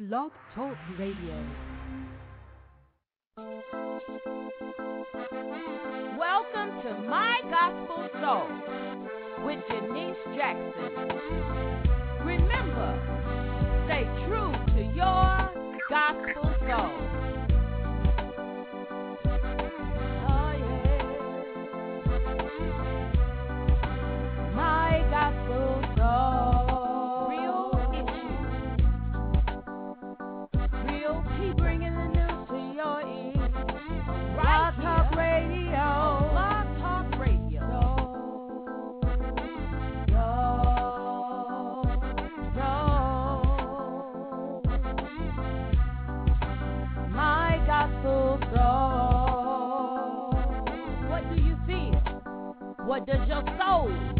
Blog Talk Radio. Welcome to My Gospel Soul with Jennice Jackson. Remember, stay true to your gospel soul. Does your soul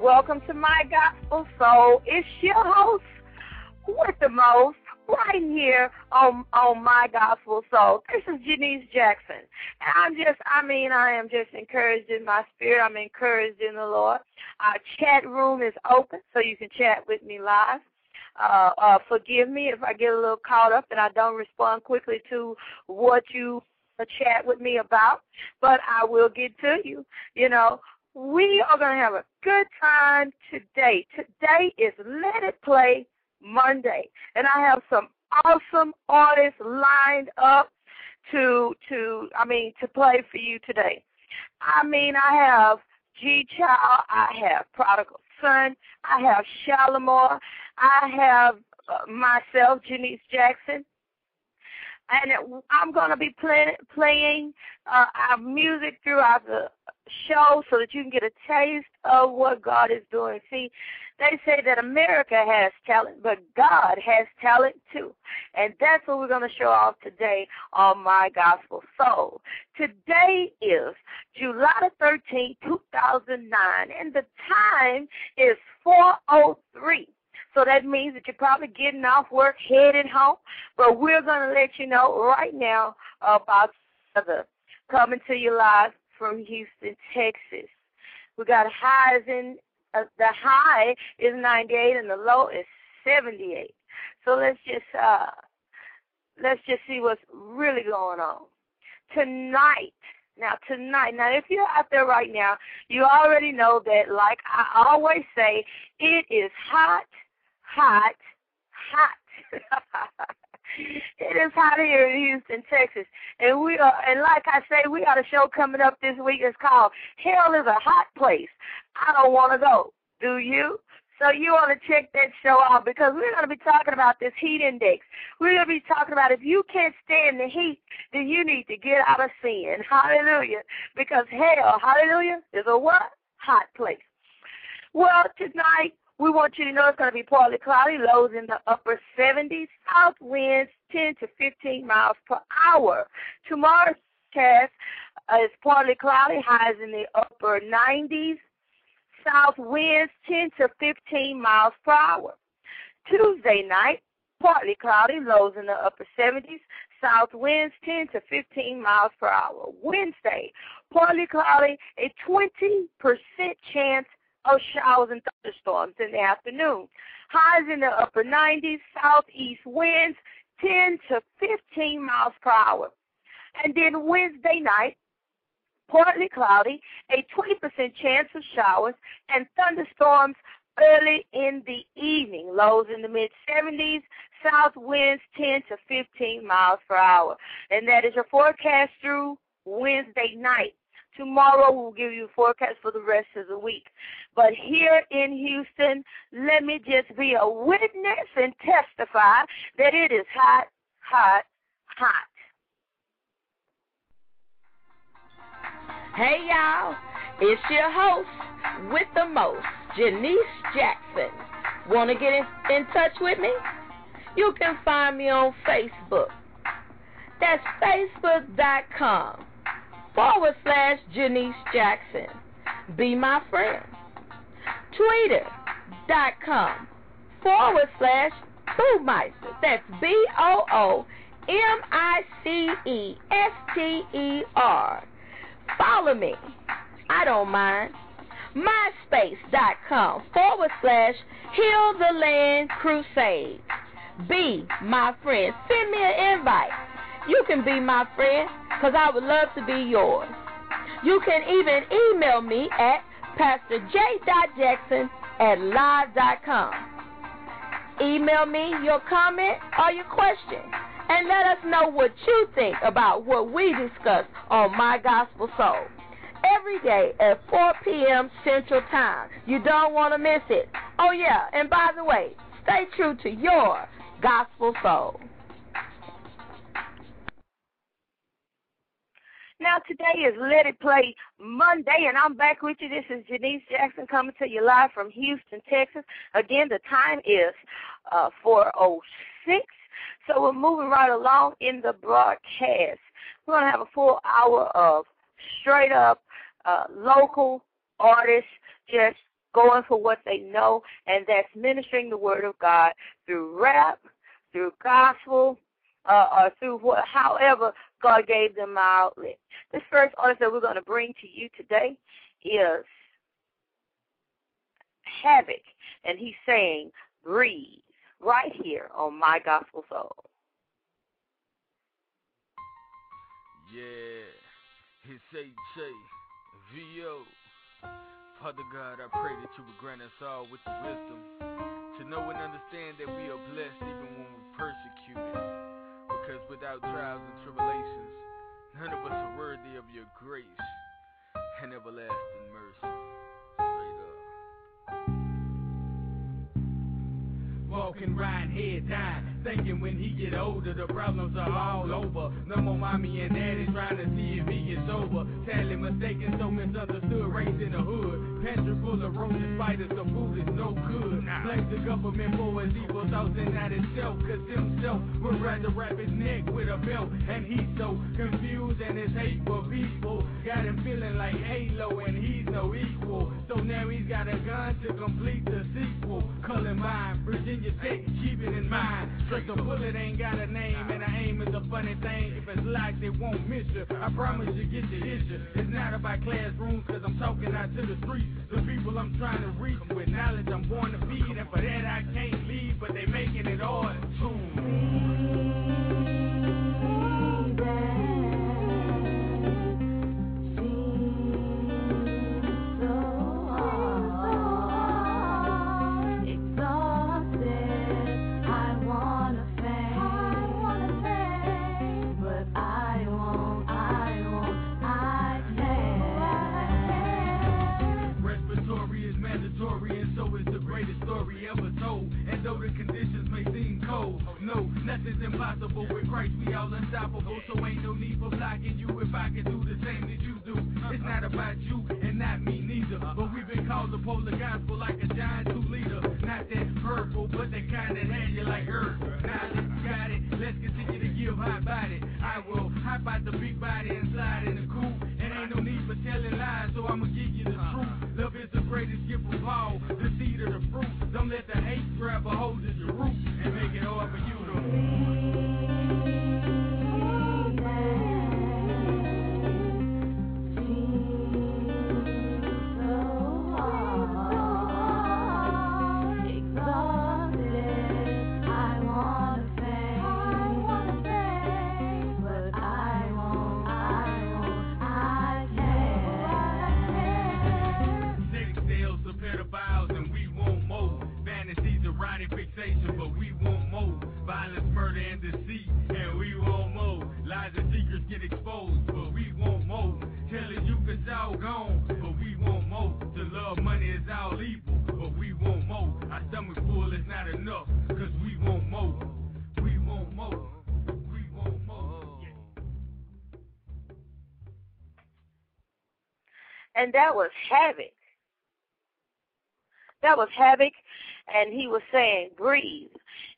Welcome to my gospel soul. It's your host with the most right here on on my gospel soul. This is Jennice Jackson. And I'm just I mean, I am just encouraged in my spirit. I'm encouraged in the Lord. Our chat room is open so you can chat with me live. Uh, uh, forgive me if I get a little caught up and I don't respond quickly to what you chat with me about, but I will get to you. You know, we are going to have a good time today. Today is Let It Play Monday, and I have some awesome artists lined up to to I mean to play for you today. I mean I have G Child, I have Prodigal Son, I have Shalimar, I have uh, myself, Jennice Jackson, and it, I'm going to be play, playing uh, our music throughout the show so that you can get a taste of what God is doing. See, they say that America has talent, but God has talent too. And that's what we're going to show off today on My Gospel Soul. Today is July the 13th, 2009, and the time is 4.03. So that means that you're probably getting off work, heading home. But we're going to let you know right now about the coming to you live from Houston, Texas. We got highs in uh, the high is 98 and the low is 78. So let's just uh let's just see what's really going on tonight. Now tonight, now if you're out there right now, you already know that. Like I always say, it is hot, hot, hot. it is hot here in Houston, Texas, and we are. And like I say, we got a show coming up this week. It's called "Hell is a Hot Place." I don't want to go. Do you? So you want to check that show out because we're going to be talking about this heat index. We're going to be talking about if you can't stand the heat, then you need to get out of sin. Hallelujah. Because hell, hallelujah, is a what? Hot place. Well, tonight we want you to know it's going to be partly cloudy, lows in the upper 70s, south winds 10 to 15 miles per hour. Tomorrow's cast uh, is partly cloudy, highs in the upper 90s, south winds 10 to 15 miles per hour. Tuesday night, partly cloudy, lows in the upper 70s, south winds 10 to 15 miles per hour. Wednesday, partly cloudy, a 20% chance of showers and thunderstorms in the afternoon. Highs in the upper 90s, southeast winds 10 to 15 miles per hour. And then Wednesday night, partly cloudy, a 20% chance of showers, and thunderstorms early in the evening. Lows in the mid 70s, south winds 10 to 15 miles per hour. And that is your forecast through Wednesday night. Tomorrow we'll give you forecast for the rest of the week. But here in Houston, let me just be a witness and testify that it is hot, hot, hot. Hey y'all, it's your host with the most, Jennice Jackson. Want to get in, in touch with me? You can find me on Facebook. That's facebook.com forward slash Jennice Jackson. Be my friend. Twitter.com forward slash Boomeister. That's B O O M I C E S T E R. Follow me. I don't mind. MySpace.com forward slash Heal the Land Crusade. Be my friend. Send me an invite. You can be my friend because I would love to be yours. You can even email me at pastorj.jackson at live.com. Email me your comment or your question and let us know what you think about what we discuss on My Gospel Soul. Every day at 4 p.m. Central Time. You don't want to miss it. Oh, yeah, and by the way, stay true to your gospel soul. Now today is Let It Play Monday, and I'm back with you. This is Jennice Jackson coming to you live from Houston, Texas. Again, the time is uh, 4:06. So we're moving right along in the broadcast. We're going to have a full hour of straight up uh, local artists just going for what they know, and that's ministering the word of God through rap, through gospel, uh, or through what, however God gave them an outlet. This first artist that we're going to bring to you today is Havoc, and he's saying, Breathe right here on My Gospel Soul. Yeah, it's H.A. V.O. Father God, I pray that you would grant us all with the wisdom to know and understand that we are blessed even when we're persecuted. Because without trials and tribulations, none of us are worthy of your grace and everlasting mercy. Straight up. Walking right head down, thinking when he get older the problems are all over. No more mommy and daddy trying to see if he gets over. Sadly mistaken, so misunderstood, raised in the hood. Pantry full of roaches, spiders, the food is no good. Blame the government for his evil thoughts and not himself, cause himself would rather wrap his neck with a belt. And he's so confused and his hate for people got him feeling like Halo and he's no equal. So now he's got a gun to complete the sequel. Columbine, Virginia Tech, keep it in mind. Straight the bullet ain't got a name, and a aim is a funny thing. If it's locked, it won't miss you. I promise you get the issue. It's not about classrooms, cause I'm talking out to the streets. The people I'm trying to reach with knowledge I'm born to feed, and for that I can't leave, but they making it hard. Respiratory cold, no, nothing's impossible with Christ. We all unstoppable, so ain't no need for blocking you if I can do the same that you do. It's not about you and not me neither, but we've been called to pull the gospel like a giant two leader. Not that purple, but the kind that had you like earth. Now let's got it. Let's continue to give high body. I will hop out the big body and and that was Havoc. That was Havoc, and he was saying, breathe.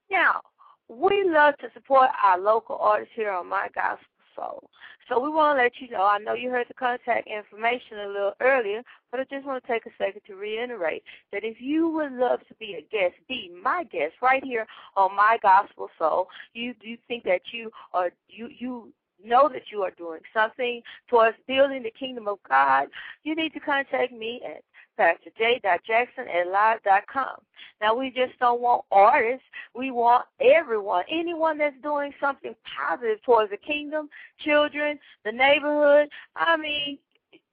Now, we love to support our local artists here on My Gospel Soul. So we want to let you know, I know you heard the contact information a little earlier, but I just want to take a second to reiterate that if you would love to be a guest, be my guest right here on My Gospel Soul, you do think that you are you you know that you are doing something towards building the kingdom of God, you need to contact me at Pastor J. Jackson at live.com. Now, we just don't want artists. We want everyone, anyone that's doing something positive towards the kingdom, children, the neighborhood. I mean,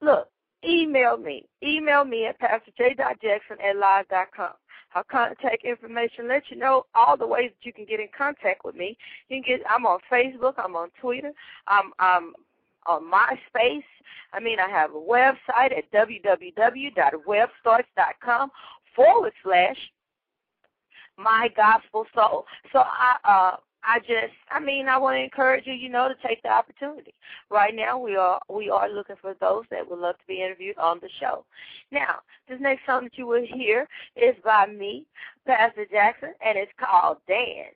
look, email me. Email me at Pastor J. Jackson at live.com. Our contact information let you know all the ways that you can get in contact with me. You can get I'm on Facebook, I'm on Twitter, I'm I'm on MySpace. I mean I have a website at www.webstarts.com forward slash my gospel soul. So I uh I just, I mean, I want to encourage you, you know, to take the opportunity. Right now, we are we are looking for those that would love to be interviewed on the show. Now, this next song that you will hear is by me, Pastor Jackson, and it's called Dance.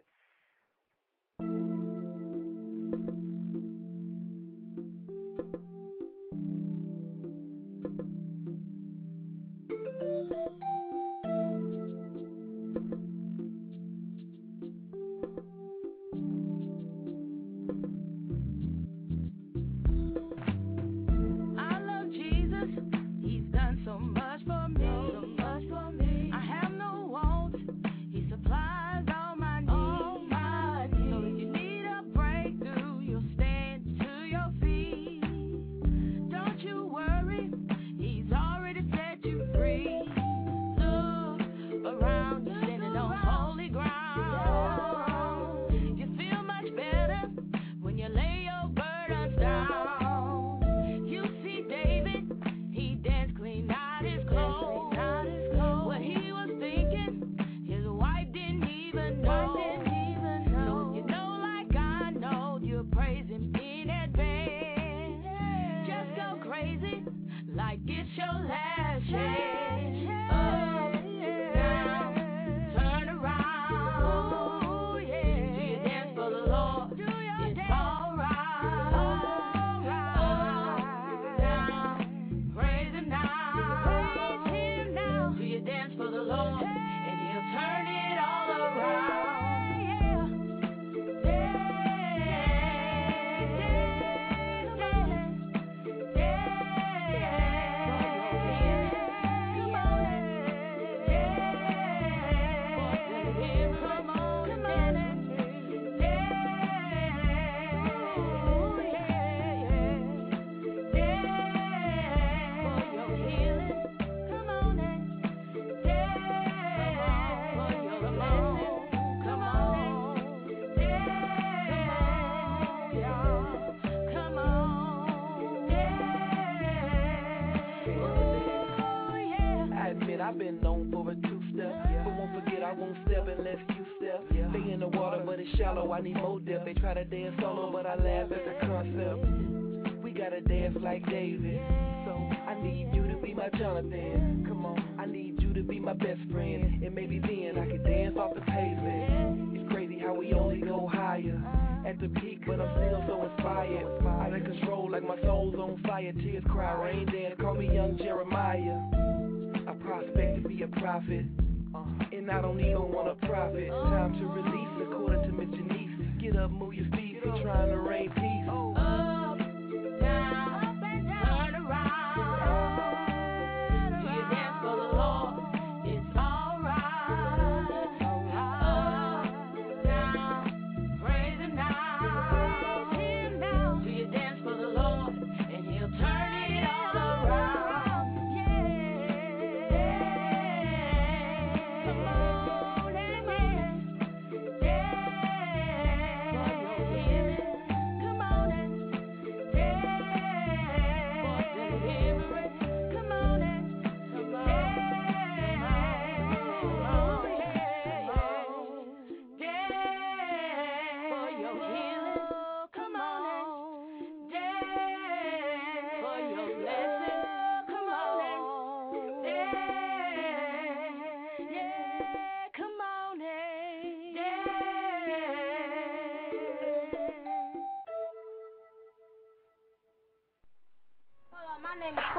I need more depth. They try to dance solo, but I laugh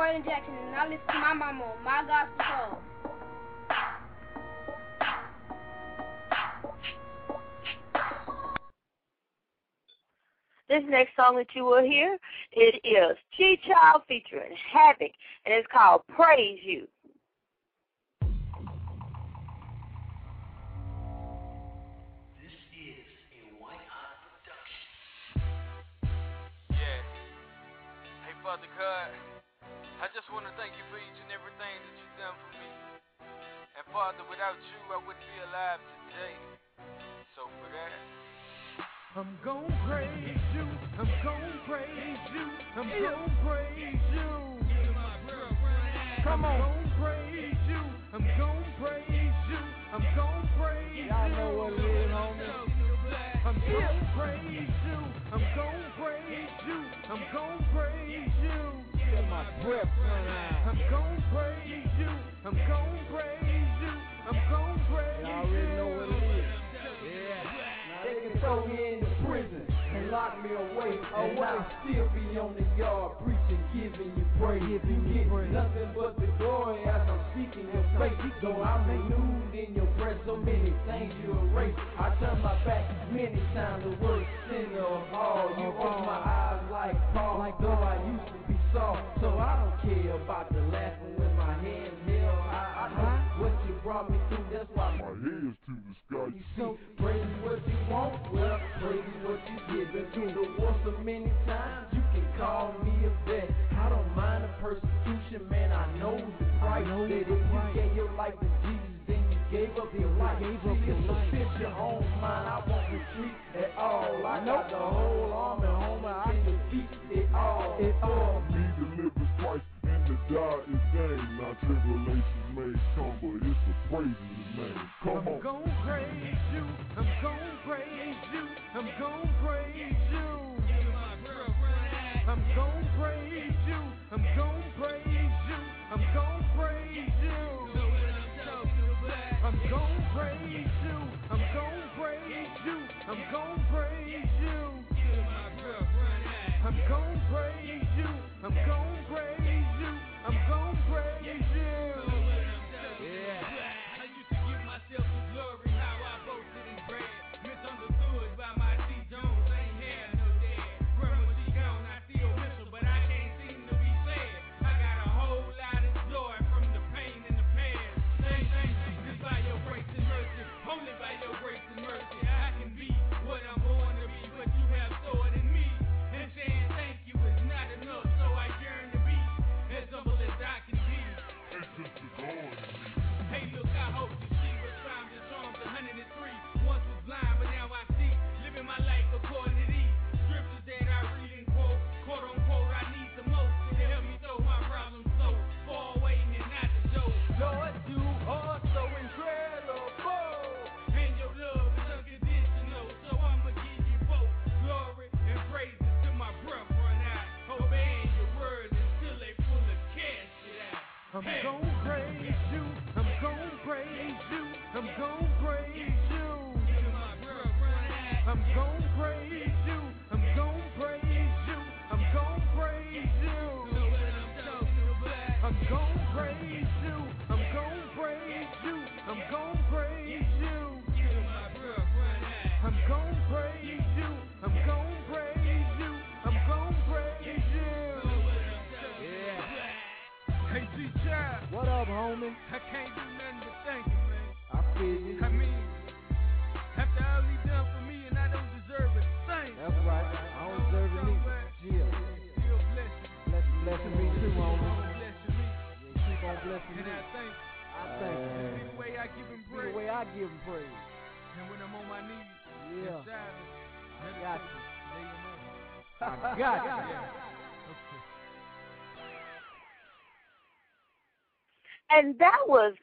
Jackson, and I listen to my mama on My Gospel. This next song that you will hear, it is G Child featuring Havoc, and it's called Praise You. Though I'm renewed in your breath, so many things you erase. I turn my back many times, the worst sinner of all. You open my eyes like Paul, like though I used to be soft. So I don't care about the laughing with my hands held high. I know what you brought me through, that's why my head's to the sky. you see, praise what you want, well, praise what you get. Been through the war so many times, you can call me a vet. I don't mind the persecution, man. I know the price. That if you gave your life to Jesus, then you gave up your life. Gave up your life. your own mind. I won't retreat at all. I got the whole army, homie. I can defeat it all. It all. He delivers twice and the die is gain. Now tribulations may come, but it's the praise of his name. Come on. I'm gon' praise you. I'm gon' praise you. I'm gon' praise you. I'm gon' praise you. I'm gon' praise you. I'm gon' praise you. I'm gon' praise you. I'm gon' praise you. I'm gon' praise you. I'm gon' praise you. I'm gon' praise you. I'm gon' praise you. Yeah. Hey, G Child. What up, homie? I can't do blessing And me. I thank I thank you. you. Any way I give him See the way I give him praise. And when I'm on my knees, Yeah. in silence, I got you. lay your name. I got you. Okay. And that was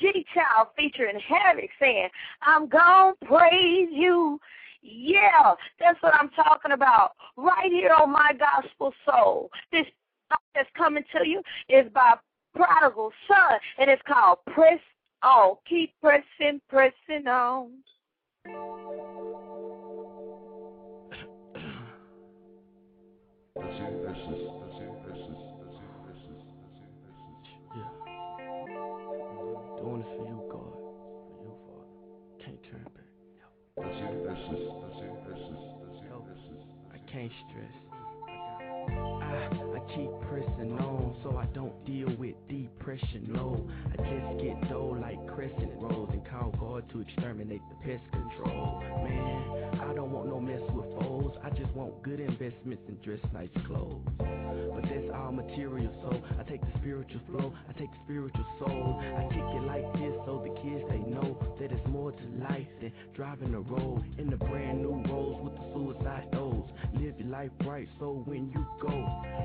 G Child featuring Havoc saying, I'm gonna praise you. Yeah, that's what I'm talking about. Right here on My Gospel Soul. This song that's coming to you is by prodigal son, and it's called Press On. Keep pressing, pressing on. Can't turn keep pressing on so I don't deal with depression. low. I just get dough like crescent rolls and call God to exterminate the pest control. Man, I don't want no mess with foes. I just want good investments and dress nice clothes. But that's all material, so I take the spiritual flow, I take the spiritual soul. I kick it like this so the kids they know that it's more to life than driving a road in the brand new rolls with the suicide doors. Live your life right so when you go,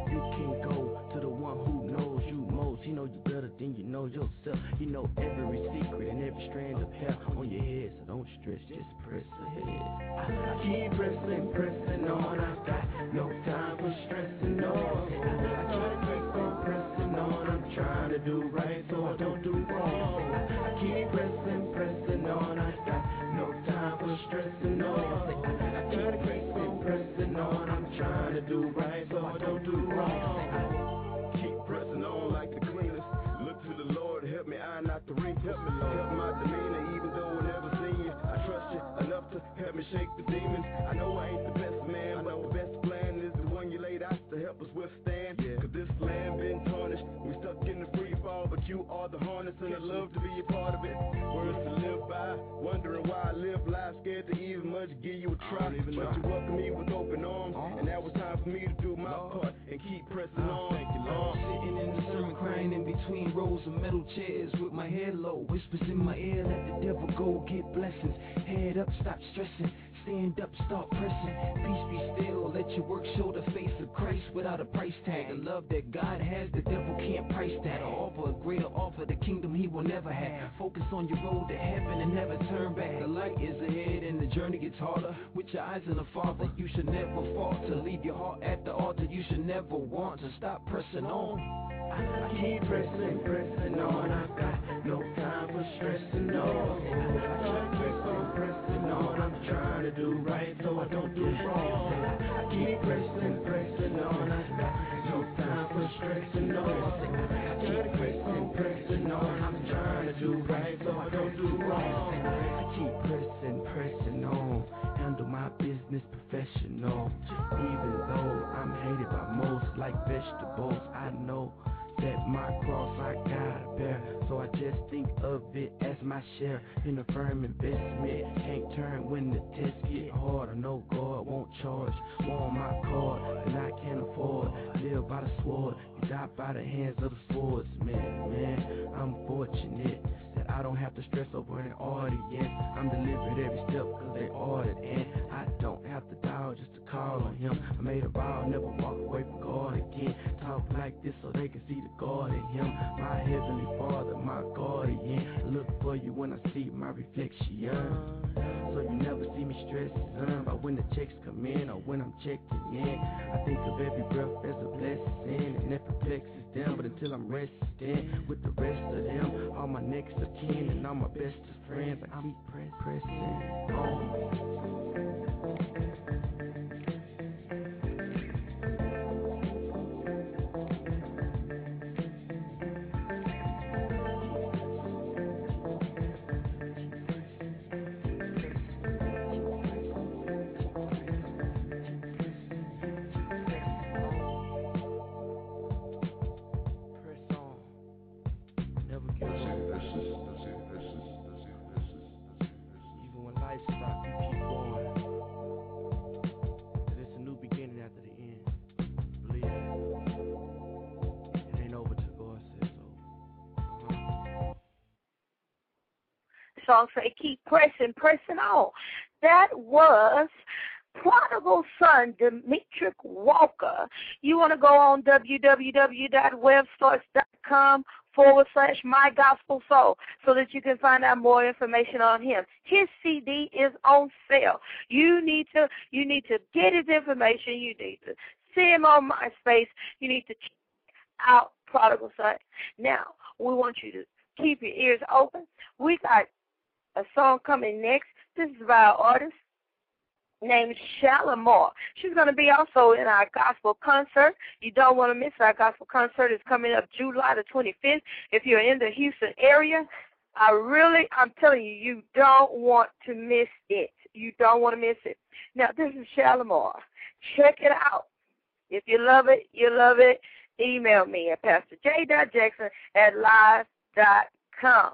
you can go to the one who knows you most. He knows you better than you know yourself. He know every secret and every strand of hair on your head. So don't stress, just press ahead. I, keep pressing, pressing on. I got no time for stressing no. I, keep pressing, pressing on. I'm trying to do right so I don't do wrong. I, keep pressing, pressing on. I got no time for stressing. I, I keep pressing, pressing on. I'm trying to do right so I don't do wrong. The. Help, me, Lord. help my demeanor, even though I never seen you. I trust you enough to help me shake the demons. I know I ain't the best man, but the best plan is the one you laid out to help us withstand. Cause this land been tarnished. We stuck in the free fall, but you are the harness, and I love to be a part of it. Words to live by, wondering why I live life scared to even much give you a try. But you welcome me with open arms, now it's me to do my part and keep pressing on. Thank you, Lord. Uh, sitting in the sermon crying in between rows of metal chairs with my head low. Whispers in my ear, let the devil go get blessings. Head up, stop stressing. Stand up, start pressing. Peace be still. Let your work show the face of Christ without a price tag. The love that God has, the devil can't price that. Or offer a greater offer, the kingdom he will never have. Focus on your road to heaven and never turn back. The light is ahead and the journey gets harder. With your eyes on the Father, you should never falter. Leave your heart at the altar, you should never want to stop pressing on. I keep pressing, pressing on. I've got no time for stressing on. I keep pressing, pressing on. I'm trying to do right so I don't do wrong. I keep pressing, pressing time for. I keep pressing, pressing on. I'm trying to do right so I don't do wrong. I keep pressing, pressing on. Handle my business professional. Even though I'm hated by most like vegetables, I know that my cross I gotta bear. Of it as my share in a firm investment. Can't turn when the tests get hard. I know God won't charge on my card than I can't afford. Live by the sword, you die by the hands of the swords. Man, man, I'm fortunate that I don't have to stress over an audience. I'm delivered every step cause they ordered and I don't have to dial just to call on him. I made a vow, never walk away from God again. Talk like this so they can see the God in him. My heavenly father, my guardian. Look for you when I see my reflection. So you never see me stressing about when the checks come in or when I'm checking in. I think of every breath as a blessing and it perplexes them. But until I'm resting with the rest of them, all my next of kin and all my bestest friends, I keep press, pressing on. song say, keep pressing, pressing on. That was prodigal son Demetric Walker. You want to go on www.webstarts.com forward slash my gospel soul so that you can find out more information on him. His CD is on sale. You need to you need to get his information. You need to see him on MySpace. You need to check out Prodigal Son. Now we want you to keep your ears open. We got a song coming next. This is by an artist named Shalimar. She's going to be also in our gospel concert. You don't want to miss our gospel concert. It's coming up July the 25th. If you're in the Houston area, I really, I'm telling you, you don't want to miss it. You don't want to miss it. Now, this is Shalimar. Check it out. If you love it, you love it. Email me at pastorj.jackson at live.com.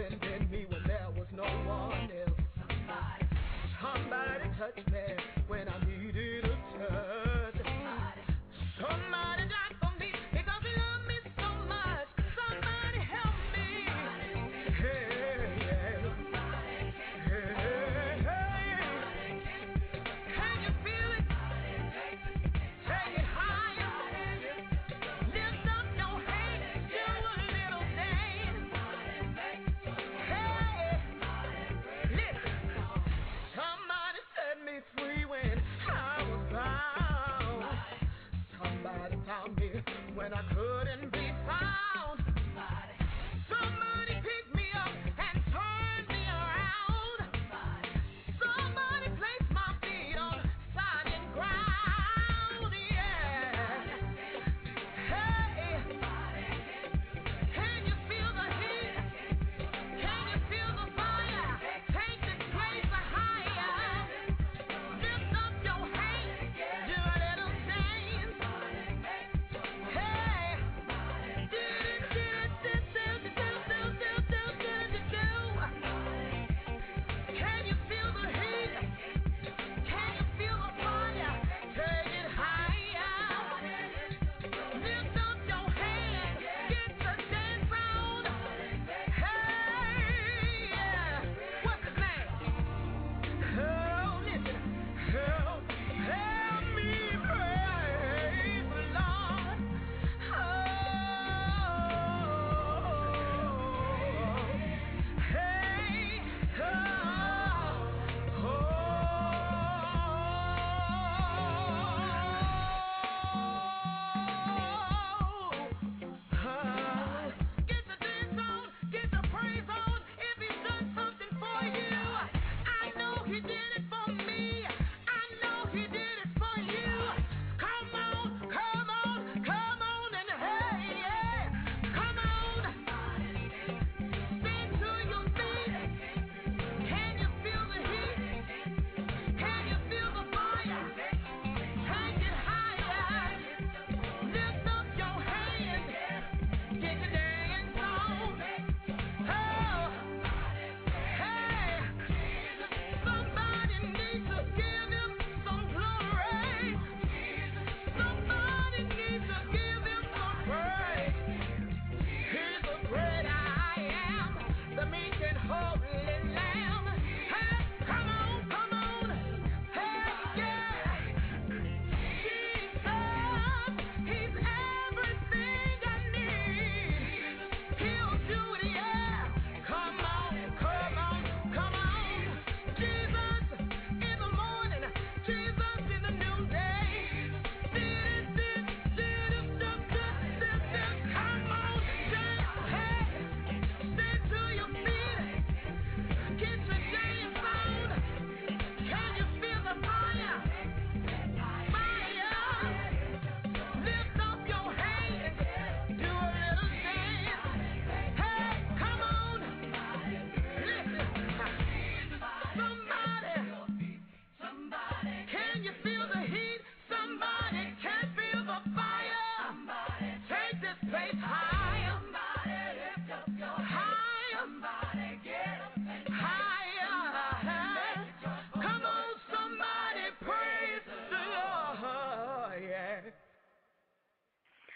touch me. when I couldn't be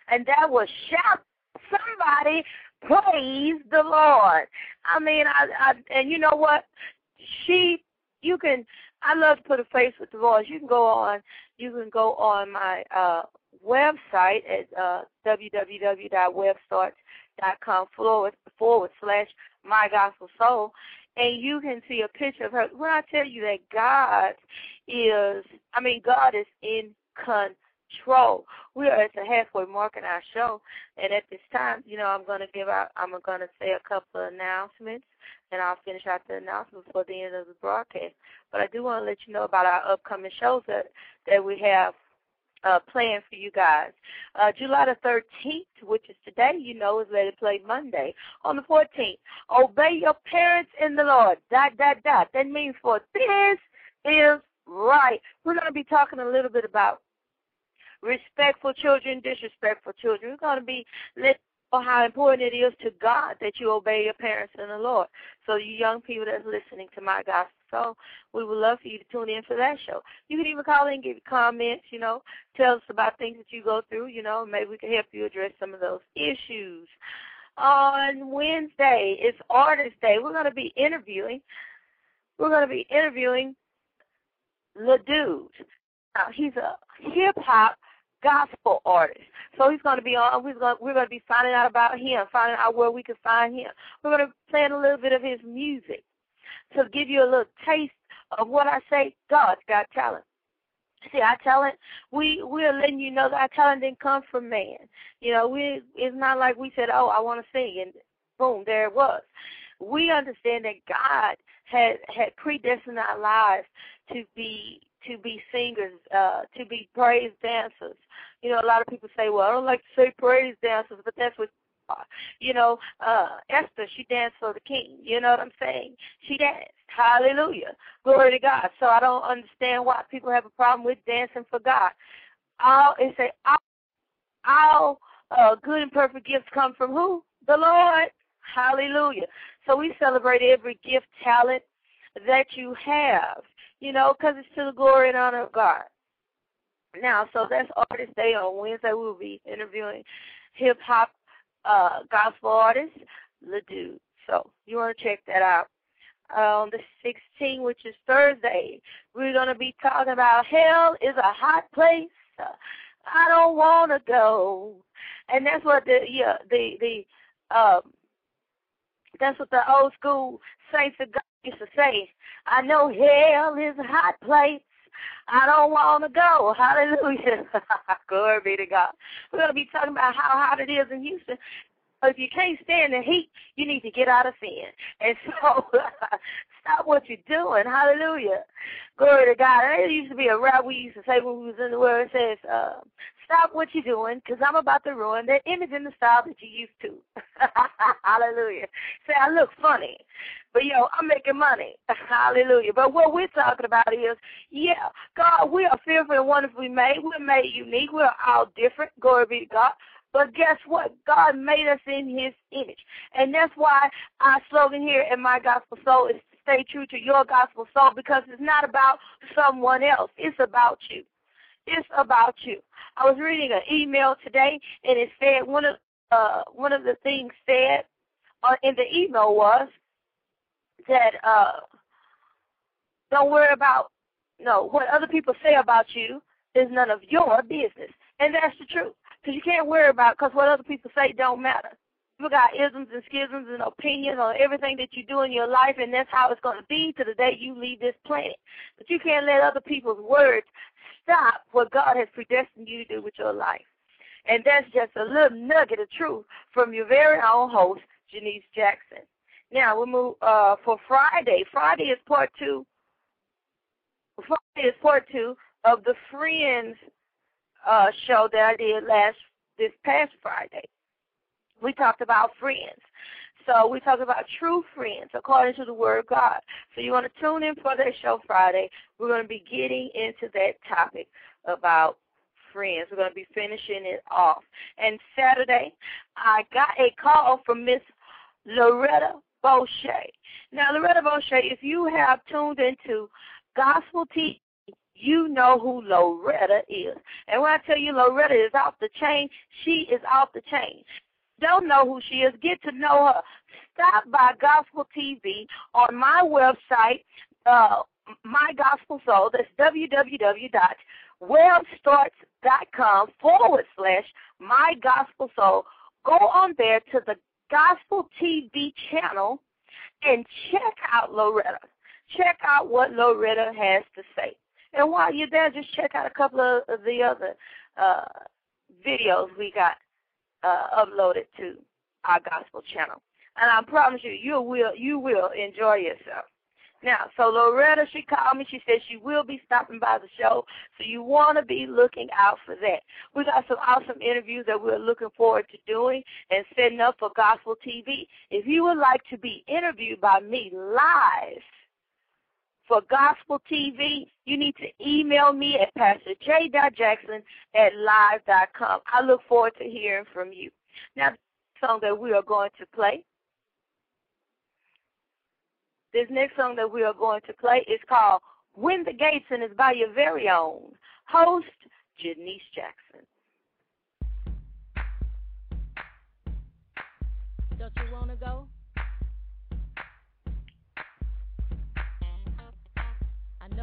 and that was shout. Somebody praise the Lord. I mean, I, I and you know what? She, you can. I love to put a face with the voice. You can go on. You can go on my uh, website at uh, www.webstarts.com forward forward slash my gospel soul, and you can see a picture of her. When I tell you that God is, I mean, God is in control we are at the halfway mark in our show, and at this time, you know, I'm going to give out, I'm going to say a couple of announcements, and I'll finish out the announcements before the end of the broadcast. But I do want to let you know about our upcoming shows that that we have uh, planned for you guys. Uh, July the 13th, which is today, you know, is Let It Play Monday. On the 14th, obey your parents in the Lord. Dot, dot, dot. That means for this is right. We're going to be talking a little bit about respectful children, disrespectful children. We're going to be let for how important it is to God that you obey your parents and the Lord. So you young people that's listening to my gospel so we would love for you to tune in for that show. You can even call in, give comments, you know, tell us about things that you go through, you know, maybe we can help you address some of those issues. On Wednesday, it's Artist Day. We're going to be interviewing. We're going to be interviewing the dude. Now, he's a hip hop gospel artist. So he's going to be on. We're going, we're going to be finding out about him, finding out where we can find him. We're going to play a little bit of his music to give you a little taste of what I say. God's got talent. See, our talent, we we're letting you know that our talent didn't come from man. You know, we it's not like we said, "Oh, I want to sing," and boom, there it was. We understand that God had had predestined our lives to be to be singers, uh, to be praise dancers. You know, a lot of people say, "Well, I don't like to say praise dancers," but that's what you know, uh, Esther, she danced for the king. You know what I'm saying? She danced. Hallelujah. Glory to God. So I don't understand why people have a problem with dancing for God. All it say all, all uh, good and perfect gifts come from who? The Lord. Hallelujah. So we celebrate every gift, talent that you have, you know, because it's to the glory and honor of God. Now, so that's Artist Day on Wednesday. We'll be interviewing hip hop uh, gospel artist, Ledoux. So you want to check that out. On the 16th, which is Thursday, we're going to be talking about hell is a hot place. I don't want to go. And that's what the yeah the the um that's what the old school saints of God used to say. I know hell is a hot place. I don't want to go. Hallelujah. Glory be to God. We're going to be talking about how hot it is in Houston. If you can't stand the heat, you need to get out of sin. And so, stop what you're doing. Hallelujah. Glory to God. There used to be a rap we used to say when we was in the world. It says, uh, stop what you're doing because I'm about to ruin that image and the style that you used to. Hallelujah. Say, I look funny, but yo, I'm making money. Hallelujah. But what we're talking about is, yeah, God, we are fearfully and wonderfully made. We're made unique. We're all different. Glory be to God. But guess what? God made us in his image. And that's why our slogan here in My Gospel Soul is to stay true to your gospel soul because it's not about someone else. It's about you. It's about you. I was reading an email today, and it said one of uh, one of the things said uh, in the email was that uh, don't worry about no what other people say about you is none of your business, and that's the truth. Because you can't worry about because what other people say don't matter. You got isms and schisms and opinions on everything that you do in your life, and that's how it's going to be to the day you leave this planet. But you can't let other people's words stop what God has predestined you to do with your life. And that's just a little nugget of truth from your very own host, Jennice Jackson. Now we move uh, for Friday. Friday is part two. Friday is part two of the Friends uh, show that I did last this past Friday. We talked about friends. So we talk about true friends according to the Word of God. So you want to tune in for that show Friday. We're going to be getting into that topic about friends. We're going to be finishing it off. And Saturday, I got a call from Miss Loretta Boucher. Now, Loretta Boucher, if you have tuned into Gospel TV, you know who Loretta is. And when I tell you Loretta is off the chain, she is off the chain. don't know who she is, get to know her. Stop by Gospel TV on my website, uh, My Gospel Soul. That's www.webstarts.com forward slash My Gospel Soul. Go on there to the Gospel TV channel and check out Loretta. Check out what Loretta has to say. And while you're there, just check out a couple of the other uh, videos we got uh, uploaded to our gospel channel. And I promise you, you will you will enjoy yourself. Now, so Loretta, she called me. She said she will be stopping by the show, so you want to be looking out for that. We got some awesome interviews that we're looking forward to doing and setting up for Gospel TV. If you would like to be interviewed by me live for Gospel TV, you need to email me at pastorj.jackson at live.com. I look forward to hearing from you. Now, the song that we are going to play, this next song that we are going to play is called When the Gates and is by your very own host, Jennice Jackson.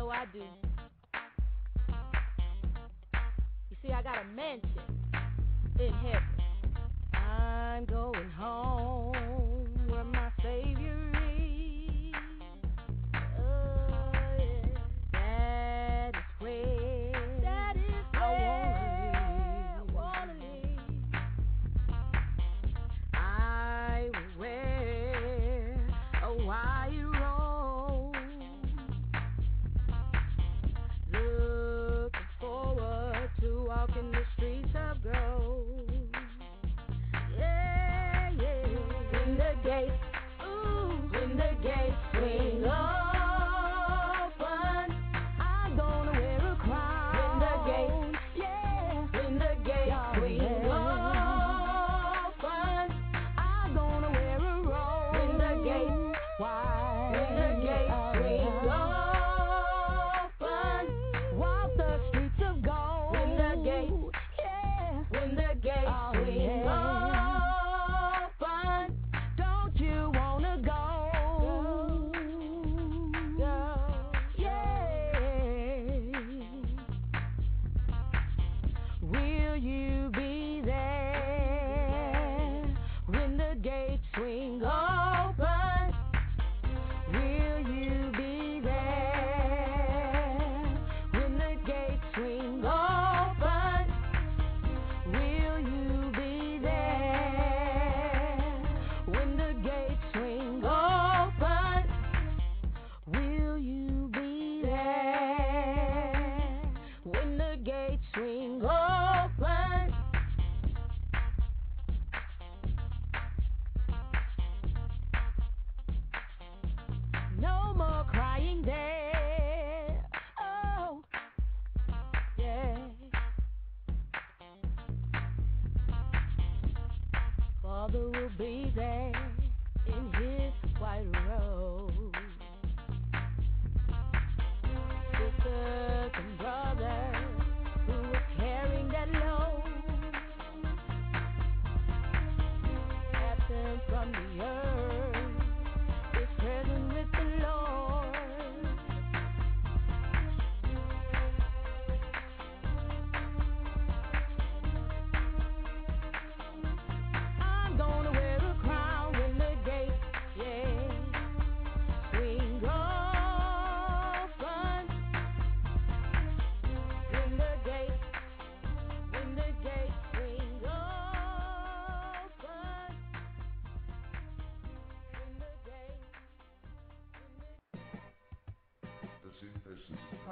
Know I do. You see, I got a mansion in heaven. I'm going home where my Savior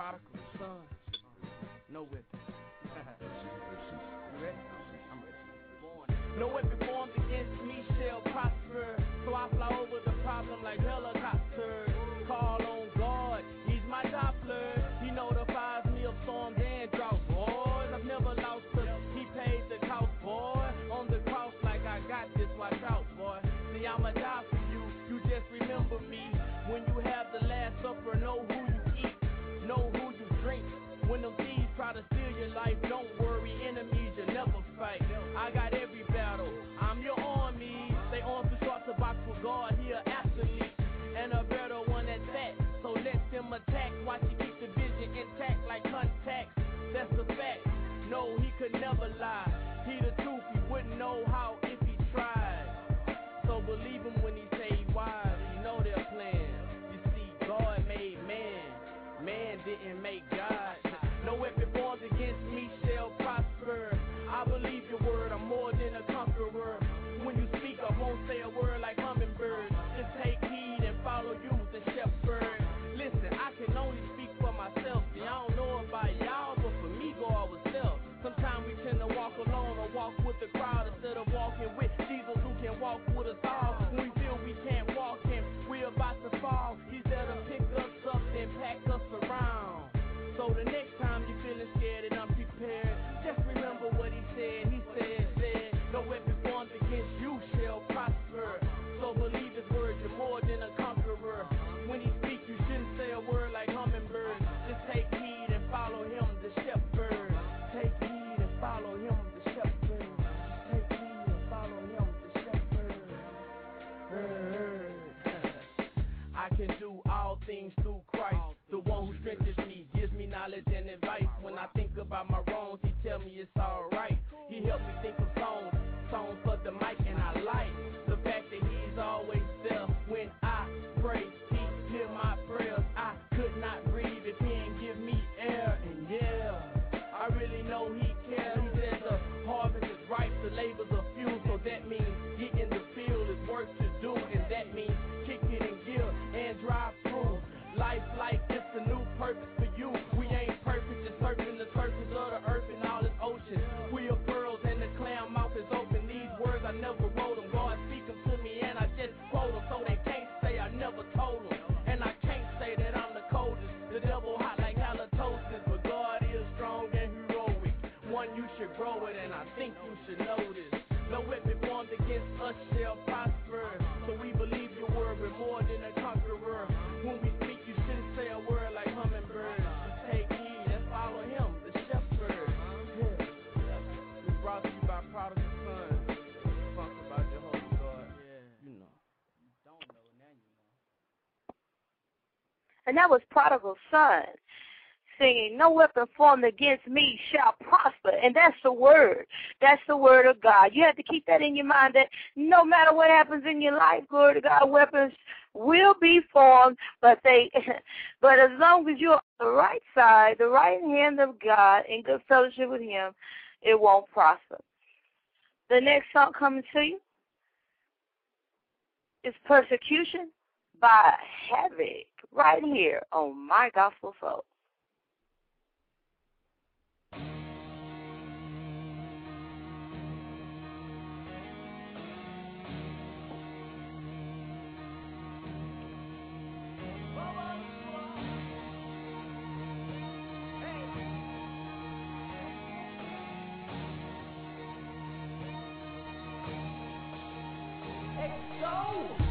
Prodigal son. No weapon. you ready? I'm ready. No weapon formed against me shall prosper. So I fly over the problem like helicopters. Call on God, He's my Doppler. He notifies me of storms and drought. Boys, I've never lost cause He paid the cost, boy. On the cross like I got this, watch out, boy. See, I'ma die for you. You just remember me when you have the last supper. Know who know who you drink. When them thieves try to steal your life, don't worry, enemies you never fight. I got every battle, I'm your army. They on for short to box with God, he a athlete. And a better one at that, so let them attack. Watch you keep the vision intact like contact. that's a fact. No, he could never lie. He the truth, he wouldn't know how if he tried. So believe him and that was Prodigal Son singing, No weapon formed against me shall prosper. And that's the word. That's the word of God. You have to keep that in your mind that no matter what happens in your life, glory to God, weapons will be formed, but they but as long as you're on the right side, the right hand of God in good fellowship with him, it won't prosper. The next song coming to you is persecution by Havoc right here on My Gospel Folk. Go!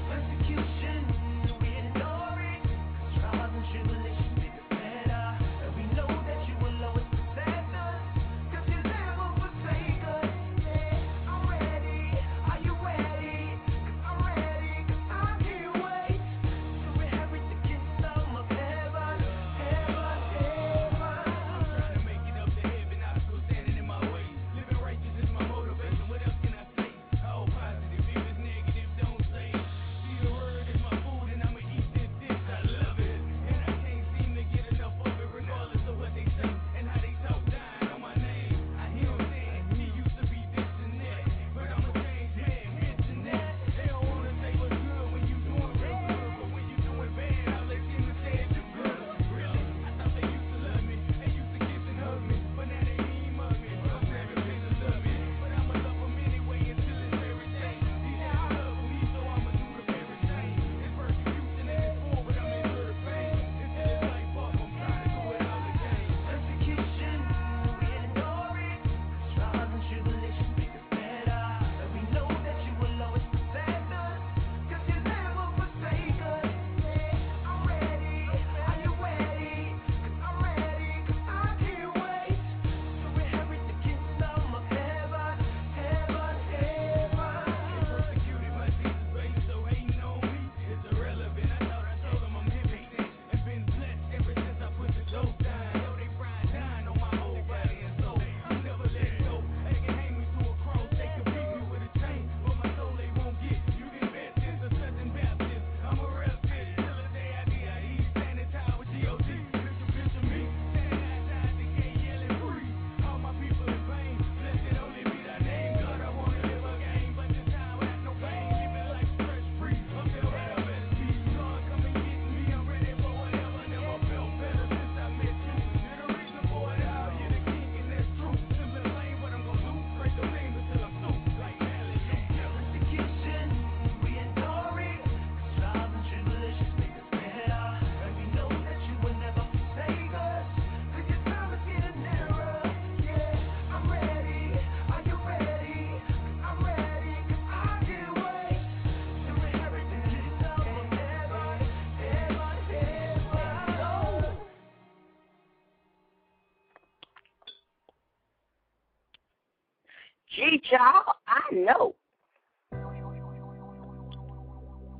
Child, I know.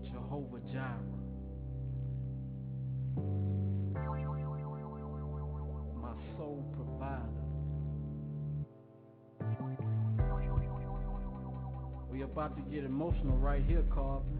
Jehovah Jireh. My soul provider. We about to get emotional right here, Carlton.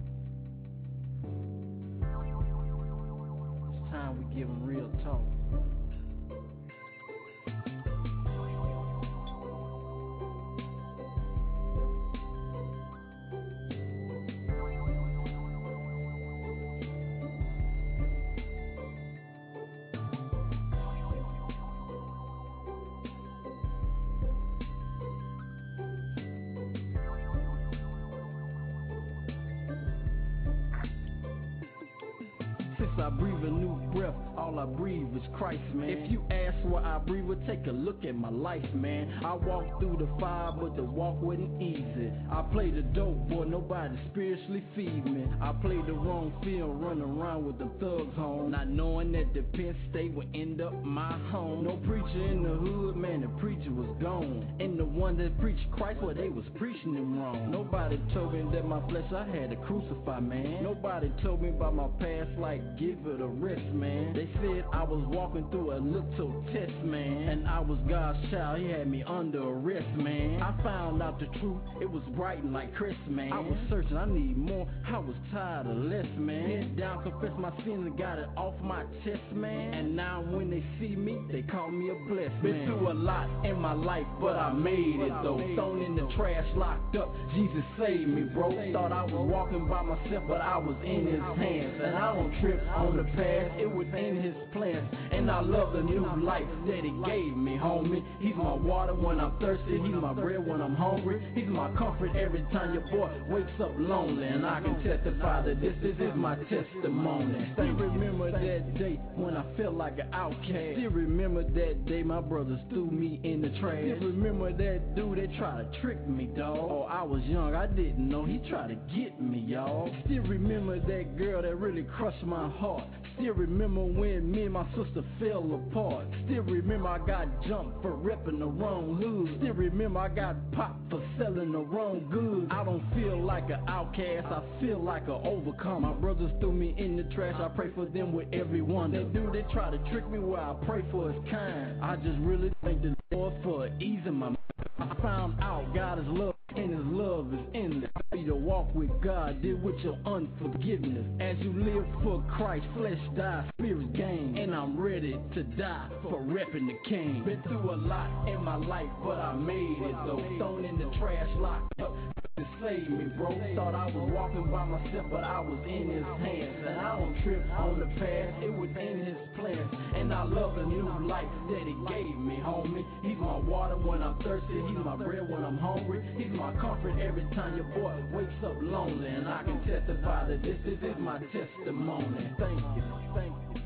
I breathe a new breath, all I breathe is Christ, man. If you ask what I breathe, well, take a look at my life, man. I walked through the fire, but the walk wasn't easy. I played the dope, boy, nobody spiritually feed me. I played the wrong field, running around with the thugs home, not knowing that the Penn State would end up my home. No preacher in the hood, man, the preacher was gone. And the one that preached Christ, well, they was preaching him wrong. Nobody told me that my flesh I had to crucify, man. Nobody told me about my past, like give it a rest, man. They said I was walking through a little test, man. And I was God's child, he had me under arrest, man. I found out the truth, it was brighting like Chris, man. I was searching, I need more, I was tired of less, man. Head down, confess my sins and got it off my chest, man. And now when they see me, they call me a blessed man. Been through a lot in my life, but I made it though. Thrown in the trash, locked up, Jesus saved me, bro. Thought I was walking by myself, but I was in his hands. And I don't trip on the past, it was in his plans. And I love the new life that he gave me, homie. He's my water when I'm thirsty, he's my bread when I'm hungry. He's my comfort every time your boy wakes up lonely. And I can testify that this, this is my testimony. Still remember that day when I felt like an outcast. Still remember that day my brothers threw me in the trash. Still remember that dude that tried to trick me, dawg. Oh, I was young, I didn't know he tried to get me, y'all. Still remember that girl that really crushed my heart. Still remember when me and my sister fell apart. Still remember I got jumped for repping the wrong hood. Still remember I got popped for selling the wrong goods. I don't feel like an outcast, I feel like an overcomer. My brothers threw me in the trash, I pray for them with every one. They do, they try to trick me where I pray for his kind. I just really thank the Lord for easing my mind. I found out God is love and his love is endless. To walk with God, deal with your unforgiveness. As you live for Christ, flesh dies, spirit gain. And I'm ready to die for repping the king. Been through a lot in my life, but I made it though. Thrown in the trash, locked up to save me, bro. Thought I was walking by myself, but I was in his hands. And I don't trip on the past, it was in his plans. And I love the new life that he gave me, homie. He's my water when I'm thirsty, he's my bread when I'm hungry. He's my comfort every time your boy wakes up lonely. And I can testify that this, this is my testimony. Thank you, thank you.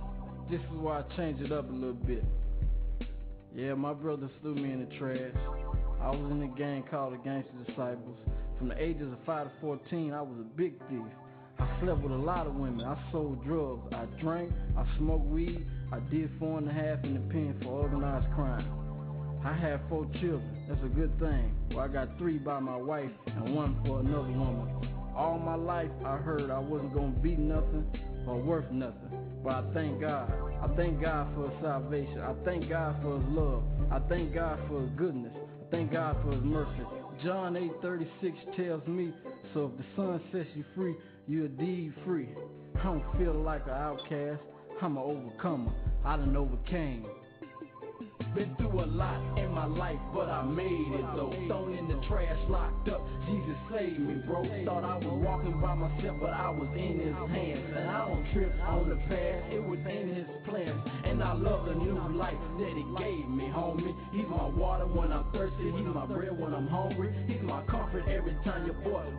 This is why I changed it up a little bit. Yeah, my brother threw me in the trash. I was in a gang called the Gangster Disciples. From the ages of 5 to 14, I was a big thief. I slept with a lot of women. I sold drugs. I drank. I smoked weed. I did four and a half in the pen for organized crime. I had four children. That's a good thing. Well, I got three by my wife and one for another woman. All my life, I heard I wasn't to be nothing or worth nothing. But I thank God. I thank God for his salvation. I thank God for his love. I thank God for his goodness. I thank God for his mercy. John 8:36 tells me, so if the Son sets you free, you're indeed free. I don't feel like an outcast. I'm an overcomer. I done overcame. Been through a lot in my life, but I made it though. Thrown in the trash, locked up. Jesus saved me, bro. Thought I was walking by myself, but I was in his hands. And I don't trip on the past, it was in his plans. And I love the new life that he gave me, homie. He's my water when I'm thirsty, he's my bread when I'm hungry. He's my comfort every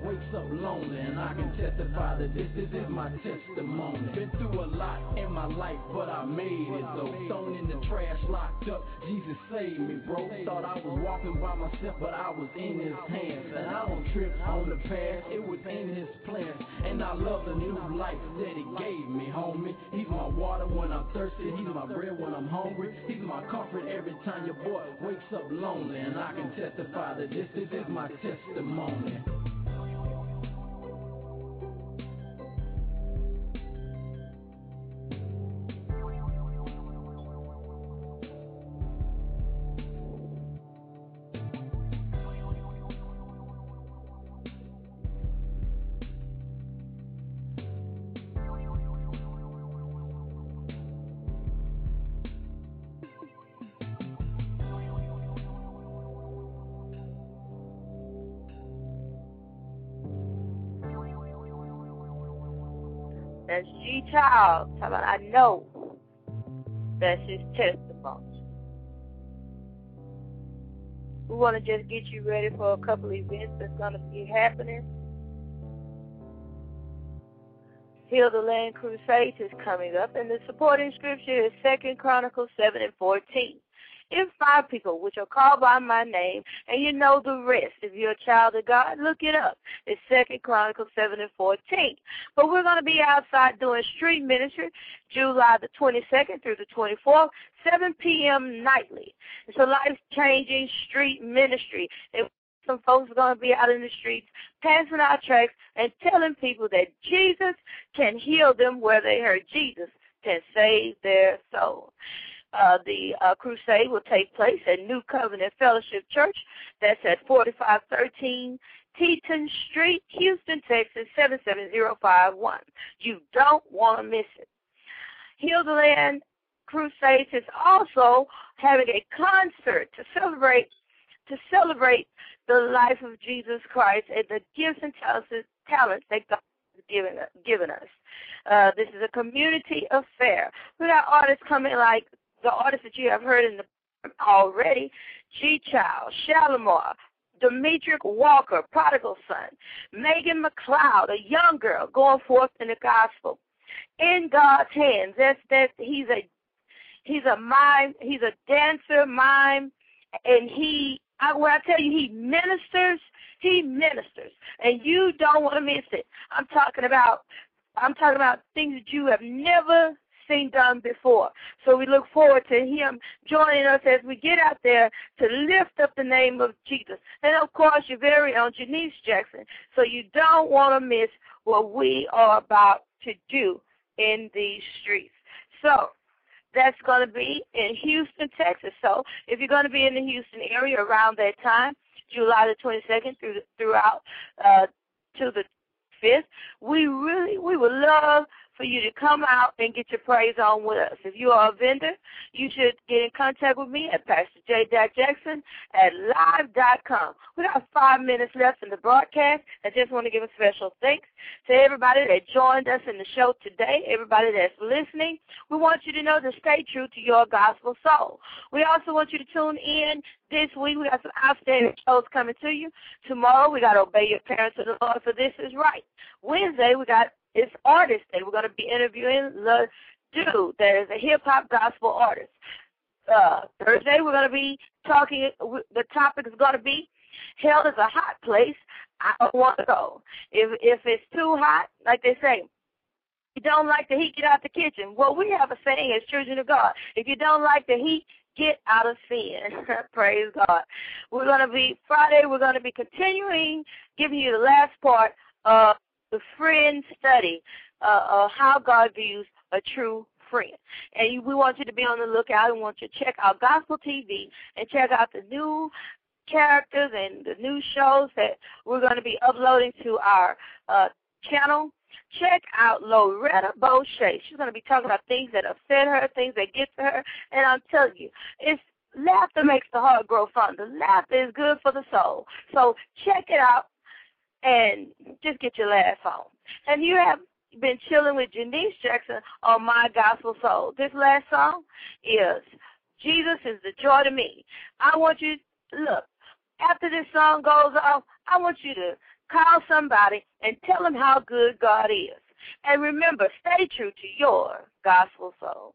wakes up lonely. And I can testify that this, this is my testimony. Been through a lot in my life, but I made it though. Thrown in the trash, locked up. Jesus saved me, bro. Thought I was walking by myself, but I was in his hands. And I don't trip on the past, it was in his plans. And I love the new life that he gave me, homie. He's my water when I'm thirsty, he's my bread when I'm hungry. He's my comfort every time your boy wakes up lonely. And I can testify that this is my testimony. Child. About I know. That's his testimony. We want to just get you ready for a couple events that's going to be happening. Heal the Land Crusade is coming up, and the supporting scripture is Second Chronicles 7 and 14 if five people which are called by my name, and you know the rest. If you're a child of God, look it up. It's Second Chronicles seven and fourteen. But we're gonna be outside doing street ministry July the twenty second through the twenty fourth, seven PM nightly. It's a life changing street ministry. And some folks are going to be out in the streets passing out tracts and telling people that Jesus can heal them where they heard Jesus can save their soul. Uh, the uh, crusade will take place at New Covenant Fellowship Church. That's at 4513 Teton Street, Houston, Texas, 77051. You don't want to miss it. Heal the Land Crusades is also having a concert to celebrate to celebrate the life of Jesus Christ and the gifts and talents, talents that God has given, given us. Uh, this is a community affair. We got artists coming like the artists that you have heard in the already, G Child, Shalimar, Demetric Walker, Prodigal Son, Megan McLeod, a young girl going forth in the gospel. In God's hands. That's that he's a he's a mime, he's a dancer, mime, and he I, when I tell you he ministers, he ministers, and you don't want to miss it. I'm talking about I'm talking about things that you have never seen done before. So we look forward to him joining us as we get out there to lift up the name of Jesus. And of course, your very own Jennice Jackson. So you don't want to miss what we are about to do in these streets. So that's going to be in Houston, Texas. So if you're going to be in the Houston area around that time, July the 22nd through throughout uh, to the 5th, we really we would love for you to come out and get your praise on with us. If you are a vendor, you should get in contact with me at Pastor J. Jackson at live.com. We got five minutes left in the broadcast. I just want to give a special thanks to everybody that joined us in the show today, everybody that's listening. We want you to know to stay true to your gospel soul. We also want you to tune in this week. We got some outstanding shows coming to you. Tomorrow, we got to obey your parents and the Lord, for this is right. Wednesday, we got it's Artist Day. We're going to be interviewing the dude that is a hip hop gospel artist. Uh, Thursday, we're going to be talking. The topic is going to be hell is a hot place. I don't want to go. If if it's too hot, like they say, you don't like the heat, get out the kitchen. Well, we have a saying as children of God: if you don't like the heat, get out of sin. Praise God. We're going to be Friday. We're going to be continuing giving you the last part of the friend study uh, of how God views a true friend. And we want you to be on the lookout and want you to check out Gospel TV and check out the new characters and the new shows that we're going to be uploading to our uh, channel. Check out Loretta Boucher. She's going to be talking about things that upset her, things that get to her. And I'm telling you, it's laughter makes the heart grow fonder. Laughter is good for the soul. So check it out and just get your laugh on. And you have been chilling with Jennice Jackson on My Gospel Soul. This last song is Jesus is the joy to me. I want you look, after this song goes off, I want you to call somebody and tell them how good God is. And remember, stay true to your gospel soul.